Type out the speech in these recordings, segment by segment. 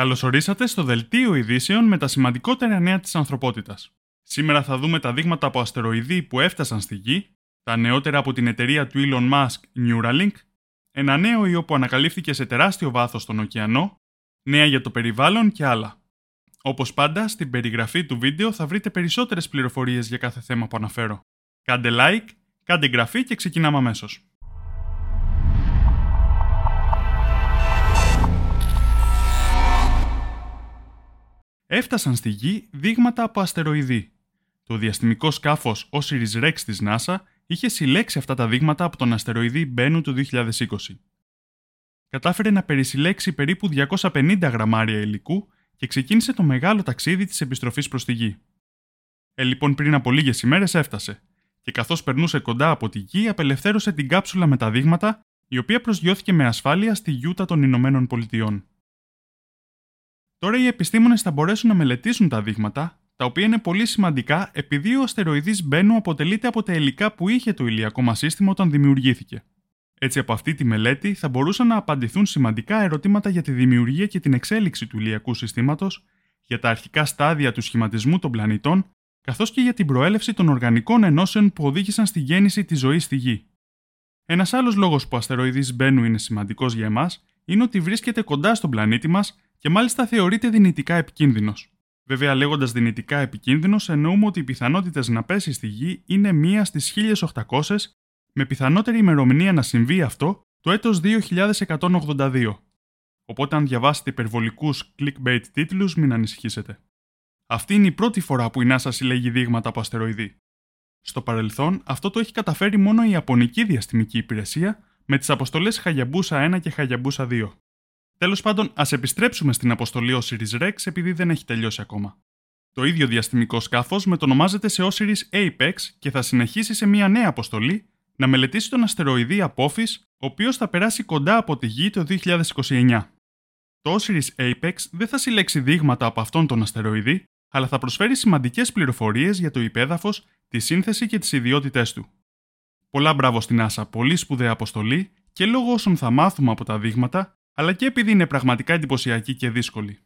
Καλώς ορίσατε στο δελτίο ειδήσεων με τα σημαντικότερα νέα της ανθρωπότητας. Σήμερα θα δούμε τα δείγματα από αστεροειδή που έφτασαν στη Γη, τα νεότερα από την εταιρεία του Elon Musk Neuralink, ένα νέο ιό που ανακαλύφθηκε σε τεράστιο βάθος στον ωκεανό, νέα για το περιβάλλον και άλλα. Όπως πάντα, στην περιγραφή του βίντεο θα βρείτε περισσότερες πληροφορίες για κάθε θέμα που αναφέρω. Κάντε like, κάντε εγγραφή και ξεκινάμε αμέσως. Έφτασαν στη Γη δείγματα από αστεροειδή. Το διαστημικό σκάφος Osiris Rex της NASA είχε συλλέξει αυτά τα δείγματα από τον αστεροειδή Μπένου του 2020. Κατάφερε να περισυλλέξει περίπου 250 γραμμάρια υλικού και ξεκίνησε το μεγάλο ταξίδι της επιστροφής προς τη Γη. Ε, λοιπόν, πριν από λίγες ημέρες έφτασε και καθώς περνούσε κοντά από τη Γη απελευθέρωσε την κάψουλα με τα δείγματα η οποία προσγειώθηκε με ασφάλεια στη Γιούτα των Ηνωμένων Πολιτειών. Τώρα οι επιστήμονες θα μπορέσουν να μελετήσουν τα δείγματα, τα οποία είναι πολύ σημαντικά επειδή ο αστεροειδής Μπένου αποτελείται από τα υλικά που είχε το ηλιακό μας σύστημα όταν δημιουργήθηκε. Έτσι, από αυτή τη μελέτη θα μπορούσαν να απαντηθούν σημαντικά ερωτήματα για τη δημιουργία και την εξέλιξη του ηλιακού συστήματος, για τα αρχικά στάδια του σχηματισμού των πλανητών, καθώς και για την προέλευση των οργανικών ενώσεων που οδήγησαν στη γέννηση της ζωής στη Γη. Ένας άλλος λόγος που ο αστεροειδής Μπένου είναι σημαντικός για εμάς είναι ότι βρίσκεται κοντά στον πλανήτη μας και μάλιστα θεωρείται δυνητικά επικίνδυνος. Βέβαια, λέγοντας δυνητικά επικίνδυνος, εννοούμε ότι οι πιθανότητες να πέσει στη γη είναι μία στις 1800, με πιθανότερη ημερομηνία να συμβεί αυτό το έτος 2182. Οπότε, αν διαβάσετε υπερβολικούς clickbait τίτλους, μην ανησυχήσετε. Αυτή είναι η πρώτη φορά που η NASA συλλέγει δείγματα από αστεροειδή. Στο παρελθόν, αυτό το έχει καταφέρει μόνο η Ιαπωνική Διαστημική Υπηρεσία με τις αποστολές Χαγιαμπούσα 1 και Χαγιαμπούσα 2. Τέλος πάντων, ας επιστρέψουμε στην αποστολή Osiris Rex επειδή δεν έχει τελειώσει ακόμα. Το ίδιο διαστημικό σκάφος μετονομάζεται σε Osiris Apex και θα συνεχίσει σε μια νέα αποστολή να μελετήσει τον αστεροειδή Apophis, ο οποίος θα περάσει κοντά από τη Γη το 2029. Το Osiris Apex δεν θα συλλέξει δείγματα από αυτόν τον αστεροειδή, αλλά θα προσφέρει σημαντικές πληροφορίες για το υπέδαφος, τη σύνθεση και τις ιδιότητές του. Πολλά μπράβο στην NASA, πολύ σπουδαία αποστολή και λόγω όσων θα μάθουμε από τα δείγματα, αλλά και επειδή είναι πραγματικά εντυπωσιακή και δύσκολη.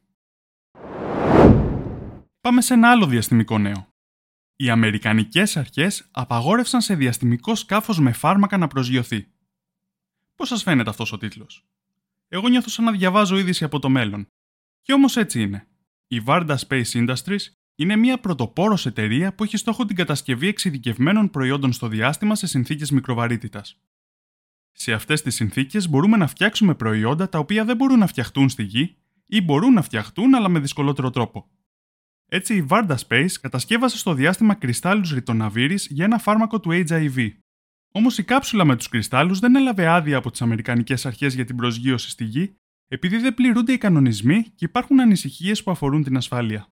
Πάμε σε ένα άλλο διαστημικό νέο. Οι Αμερικανικές αρχές απαγόρευσαν σε διαστημικό σκάφος με φάρμακα να προσγειωθεί. Πώς σας φαίνεται αυτός ο τίτλος; Εγώ νιώθω σαν να διαβάζω είδηση από το μέλλον. Και όμως έτσι είναι. Η Varda Space Industries είναι μια πρωτοπόρος εταιρεία που έχει στόχο την κατασκευή εξειδικευμένων προϊόντων στο διάστημα σε συνθήκες μικροβαρύτητας. Σε αυτές τις συνθήκες μπορούμε να φτιάξουμε προϊόντα τα οποία δεν μπορούν να φτιαχτούν στη γη ή μπορούν να φτιαχτούν αλλά με δυσκολότερο τρόπο. Έτσι, η Varda Space κατασκεύασε στο διάστημα κρυστάλλους ρητοναβύρης για ένα φάρμακο του HIV. Όμως η κάψουλα με τους κρυστάλλους δεν έλαβε άδεια από τις Αμερικανικές Αρχές για την προσγείωση στη γη, επειδή δεν πληρούνται οι κανονισμοί και υπάρχουν ανησυχίες που αφορούν την ασφάλεια.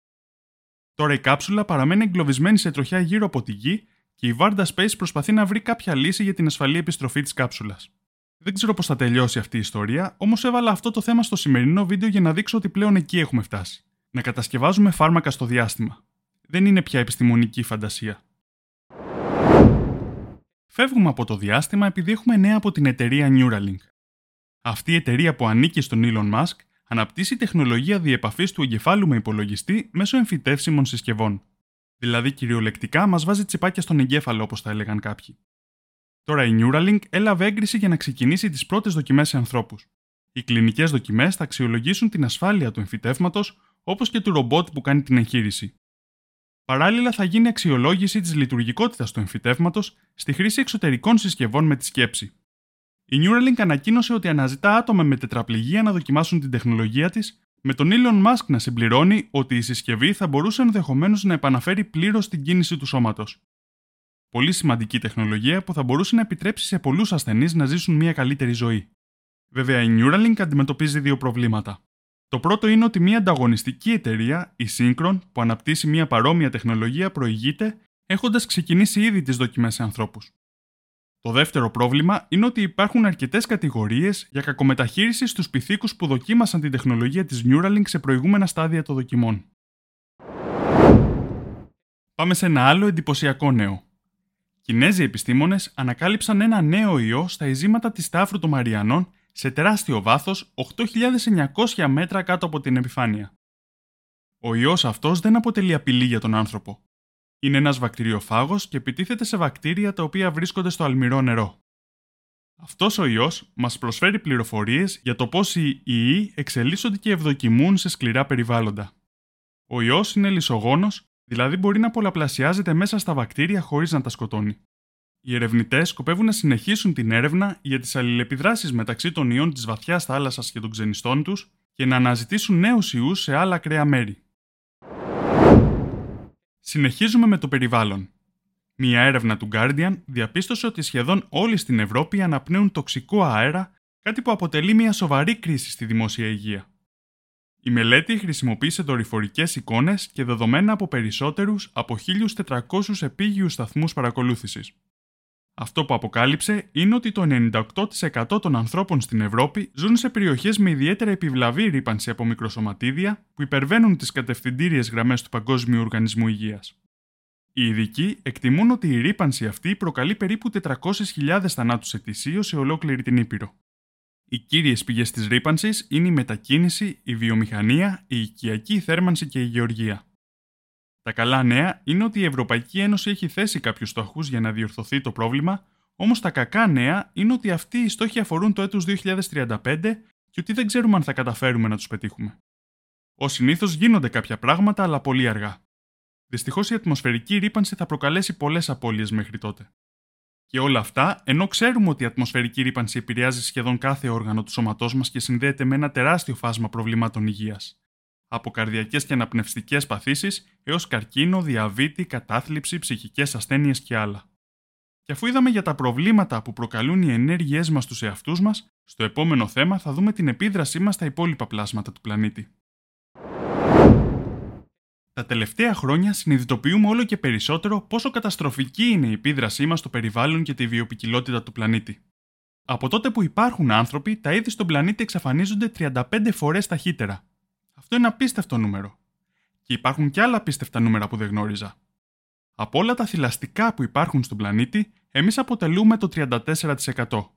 Τώρα η κάψουλα παραμένει εγκλωβισμένη σε τροχιά γύρω από τη γη και η Varda Space προσπαθεί να βρει κάποια λύση για την ασφαλή επιστροφή της κάψουλας. Δεν ξέρω πώς θα τελειώσει αυτή η ιστορία, όμως έβαλα αυτό το θέμα στο σημερινό βίντεο για να δείξω ότι πλέον εκεί έχουμε φτάσει. Να κατασκευάζουμε φάρμακα στο διάστημα. Δεν είναι πια επιστημονική φαντασία. Φεύγουμε από το διάστημα επειδή έχουμε νέα από την εταιρεία Neuralink. Αυτή η εταιρεία που ανήκει στον Elon Musk αναπτύσσει τεχνολογία διεπαφής του εγκεφάλου με υπολογιστή μέσω εμφυτεύσιμων συσκευών. Δηλαδή, κυριολεκτικά μας βάζει τσιπάκια στον εγκέφαλο, όπως θα έλεγαν κάποιοι. Τώρα η Neuralink έλαβε έγκριση για να ξεκινήσει τις πρώτες δοκιμές σε ανθρώπους. Οι κλινικές δοκιμές θα αξιολογήσουν την ασφάλεια του εμφυτεύματος όπως και του ρομπότ που κάνει την εγχείρηση. Παράλληλα, θα γίνει αξιολόγηση της λειτουργικότητας του εμφυτεύματος στη χρήση εξωτερικών συσκευών με τη σκέψη. Η Neuralink ανακοίνωσε ότι αναζητά άτομα με τετραπληγία να δοκιμάσουν την τεχνολογία της, με τον Elon Musk να συμπληρώνει ότι η συσκευή θα μπορούσε ενδεχομένως να επαναφέρει πλήρως την κίνηση του σώματος. Πολύ σημαντική τεχνολογία που θα μπορούσε να επιτρέψει σε πολλούς ασθενείς να ζήσουν μια καλύτερη ζωή. Βέβαια, η Neuralink αντιμετωπίζει δύο προβλήματα. Το πρώτο είναι ότι μια ανταγωνιστική εταιρεία, η Synchron, που αναπτύσσει μια παρόμοια τεχνολογία, προηγείται έχοντας ξεκινήσει ήδη τις δοκιμές σε ανθρώπους. Το δεύτερο πρόβλημα είναι ότι υπάρχουν αρκετές κατηγορίες για κακομεταχείριση στους πυθίκους που δοκίμασαν την τεχνολογία της Neuralink σε προηγούμενα στάδια των δοκιμών. Πάμε σε ένα άλλο εντυπωσιακό νέο. Κινέζοι επιστήμονες ανακάλυψαν ένα νέο ιό στα ειζήματα της Τάφρου των Μαριανών σε τεράστιο βάθος 8.900 μέτρα κάτω από την επιφάνεια. Ο ιός αυτός δεν αποτελεί απειλή για τον άνθρωπο. Είναι ένας βακτηριοφάγος και επιτίθεται σε βακτήρια τα οποία βρίσκονται στο αλμυρό νερό. Αυτός ο ιός μας προσφέρει πληροφορίες για το πώς οι ιοί εξελίσσονται και ευδοκιμούν σε σκληρά περιβάλλοντα. Ο ιός είναι λισογόνος, δηλαδή μπορεί να πολλαπλασιάζεται μέσα στα βακτήρια χωρίς να τα σκοτώνει. Οι ερευνητές σκοπεύουν να συνεχίσουν την έρευνα για τις αλληλεπιδράσεις μεταξύ των ιών της βαθιάς θάλασσας και των ξενιστών τους και να αναζητήσουν νέους ιούς σε άλλα ακραία μέρη. Συνεχίζουμε με το περιβάλλον. Μία έρευνα του Guardian διαπίστωσε ότι σχεδόν όλοι στην Ευρώπη αναπνέουν τοξικό αέρα, κάτι που αποτελεί μια σοβαρή κρίση στη δημόσια υγεία. Η μελέτη χρησιμοποίησε δορυφορικές εικόνες και δεδομένα από περισσότερους από 1.400 επίγειους σταθμούς παρακολούθησης. Αυτό που αποκάλυψε είναι ότι το 98% των ανθρώπων στην Ευρώπη ζουν σε περιοχές με ιδιαίτερα επιβλαβή ρήπανση από μικροσωματίδια που υπερβαίνουν τις κατευθυντήριες γραμμές του Παγκόσμιου Οργανισμού Υγείας. Οι ειδικοί εκτιμούν ότι η ρήπανση αυτή προκαλεί περίπου 400.000 θανάτους ετησίως σε ολόκληρη την Ήπειρο. Οι κύριες πηγές της ρήπανσης είναι η μετακίνηση, η βιομηχανία, η οικιακή θέρμανση και η γεωργία. Τα καλά νέα είναι ότι η Ευρωπαϊκή Ένωση έχει θέσει κάποιους στόχους για να διορθωθεί το πρόβλημα, όμως τα κακά νέα είναι ότι αυτοί οι στόχοι αφορούν το έτος 2035 και ότι δεν ξέρουμε αν θα καταφέρουμε να τους πετύχουμε. Ω συνήθως γίνονται κάποια πράγματα, αλλά πολύ αργά. Δυστυχώς η ατμοσφαιρική ρήπανση θα προκαλέσει πολλές απώλειες μέχρι τότε. Και όλα αυτά, ενώ ξέρουμε ότι η ατμοσφαιρική ρήπανση επηρεάζει σχεδόν κάθε όργανο του σώματός μας και συνδέεται με ένα τεράστιο φάσμα προβλημάτων υγείας. Από καρδιακές και αναπνευστικές παθήσεις έως καρκίνο, διαβήτη, κατάθλιψη, ψυχικές ασθένειες και άλλα. Και αφού είδαμε για τα προβλήματα που προκαλούν οι ενέργειές μας στους εαυτούς μας, στο επόμενο θέμα θα δούμε την επίδρασή μας στα υπόλοιπα πλάσματα του πλανήτη. Τα τελευταία χρόνια συνειδητοποιούμε όλο και περισσότερο πόσο καταστροφική είναι η επίδρασή μας στο περιβάλλον και τη βιοπικιλότητα του πλανήτη. Από τότε που υπάρχουν άνθρωποι, τα είδη στον πλανήτη εξαφανίζονται 35 φορές ταχύτερα. Αυτό είναι απίστευτο νούμερο. Και υπάρχουν και άλλα απίστευτα νούμερα που δεν γνώριζα. Από όλα τα θηλαστικά που υπάρχουν στον πλανήτη, εμείς αποτελούμε το 34%.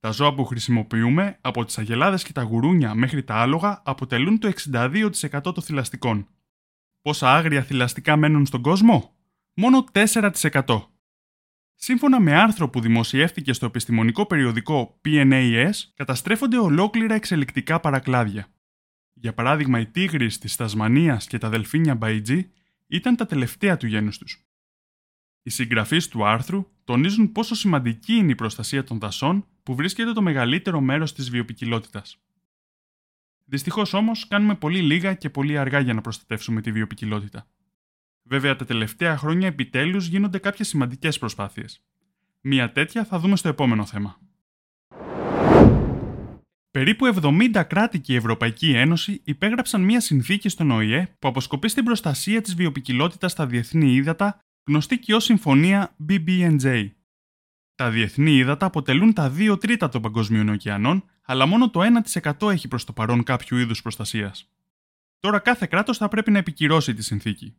Τα ζώα που χρησιμοποιούμε, από τις αγελάδες και τα γουρούνια μέχρι τα άλογα, αποτελούν το 62% των θηλαστικών. Πόσα άγρια θηλαστικά μένουν στον κόσμο; Μόνο 4%. Σύμφωνα με άρθρο που δημοσιεύτηκε στο επιστημονικό περιοδικό PNAS, καταστρέφονται ολόκληρα εξελικτικά παρακλάδια. Για παράδειγμα, οι τίγρη της Τασμανίας και τα δελφίνια Μπαϊτζή ήταν τα τελευταία του γένους τους. Οι συγγραφείς του άρθρου τονίζουν πόσο σημαντική είναι η προστασία των δασών που βρίσκεται το μεγαλύτερο μέρος της βιοπικιλότητας. Δυστυχώς όμως, κάνουμε πολύ λίγα και πολύ αργά για να προστατεύσουμε τη βιοπικιλότητα. Βέβαια, τα τελευταία χρόνια επιτέλους γίνονται κάποιες σημαντικές προσπάθειες. Μία τέτοια θα δούμε στο επόμενο θέμα. Περίπου 70 κράτη και η Ευρωπαϊκή Ένωση υπέγραψαν μία συνθήκη στον ΟΗΕ που αποσκοπεί στην προστασία της βιοπικιλότητας στα διεθνή ύδατα, γνωστή και ως Συμφωνία BBNJ. Τα διεθνή ύδατα αποτελούν τα 2 τρίτα των παγκοσμίων ωκεανών αλλά μόνο το 1% έχει προς το παρόν κάποιο είδους προστασίας. Τώρα κάθε κράτος θα πρέπει να επικυρώσει τη συνθήκη.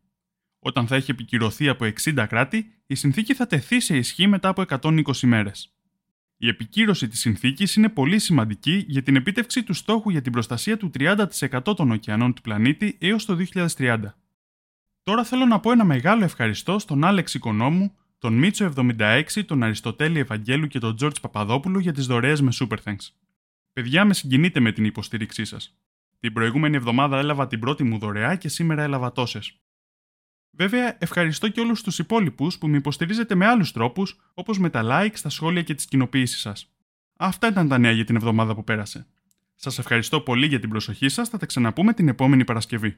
Όταν θα έχει επικυρωθεί από 60 κράτη, η συνθήκη θα τεθεί σε ισχύ μετά από 120 μέρες. Η επικύρωση της συνθήκης είναι πολύ σημαντική για την επίτευξη του στόχου για την προστασία του 30% των ωκεανών του πλανήτη έως το 2030. Τώρα θέλω να πω ένα μεγάλο ευχαριστώ στον Άλεξ Οικονόμου, τον Μίτσο 76, τον Αριστοτέλη Ευαγγέλου και τον Τζόρτζ Παπαδόπουλου για τις δωρεές με Super Thanks. Παιδιά, με συγκινείτε με την υποστήριξή σας. Την προηγούμενη εβδομάδα έλαβα την πρώτη μου δωρεά και σήμερα έλαβα τόσες. Βέβαια, ευχαριστώ και όλους τους υπόλοιπους που με υποστηρίζετε με άλλους τρόπους, όπως με τα like, τα σχόλια και τις κοινοποίησεις σας. Αυτά ήταν τα νέα για την εβδομάδα που πέρασε. Σας ευχαριστώ πολύ για την προσοχή σας, θα τα ξαναπούμε την επόμενη Παρασκευή.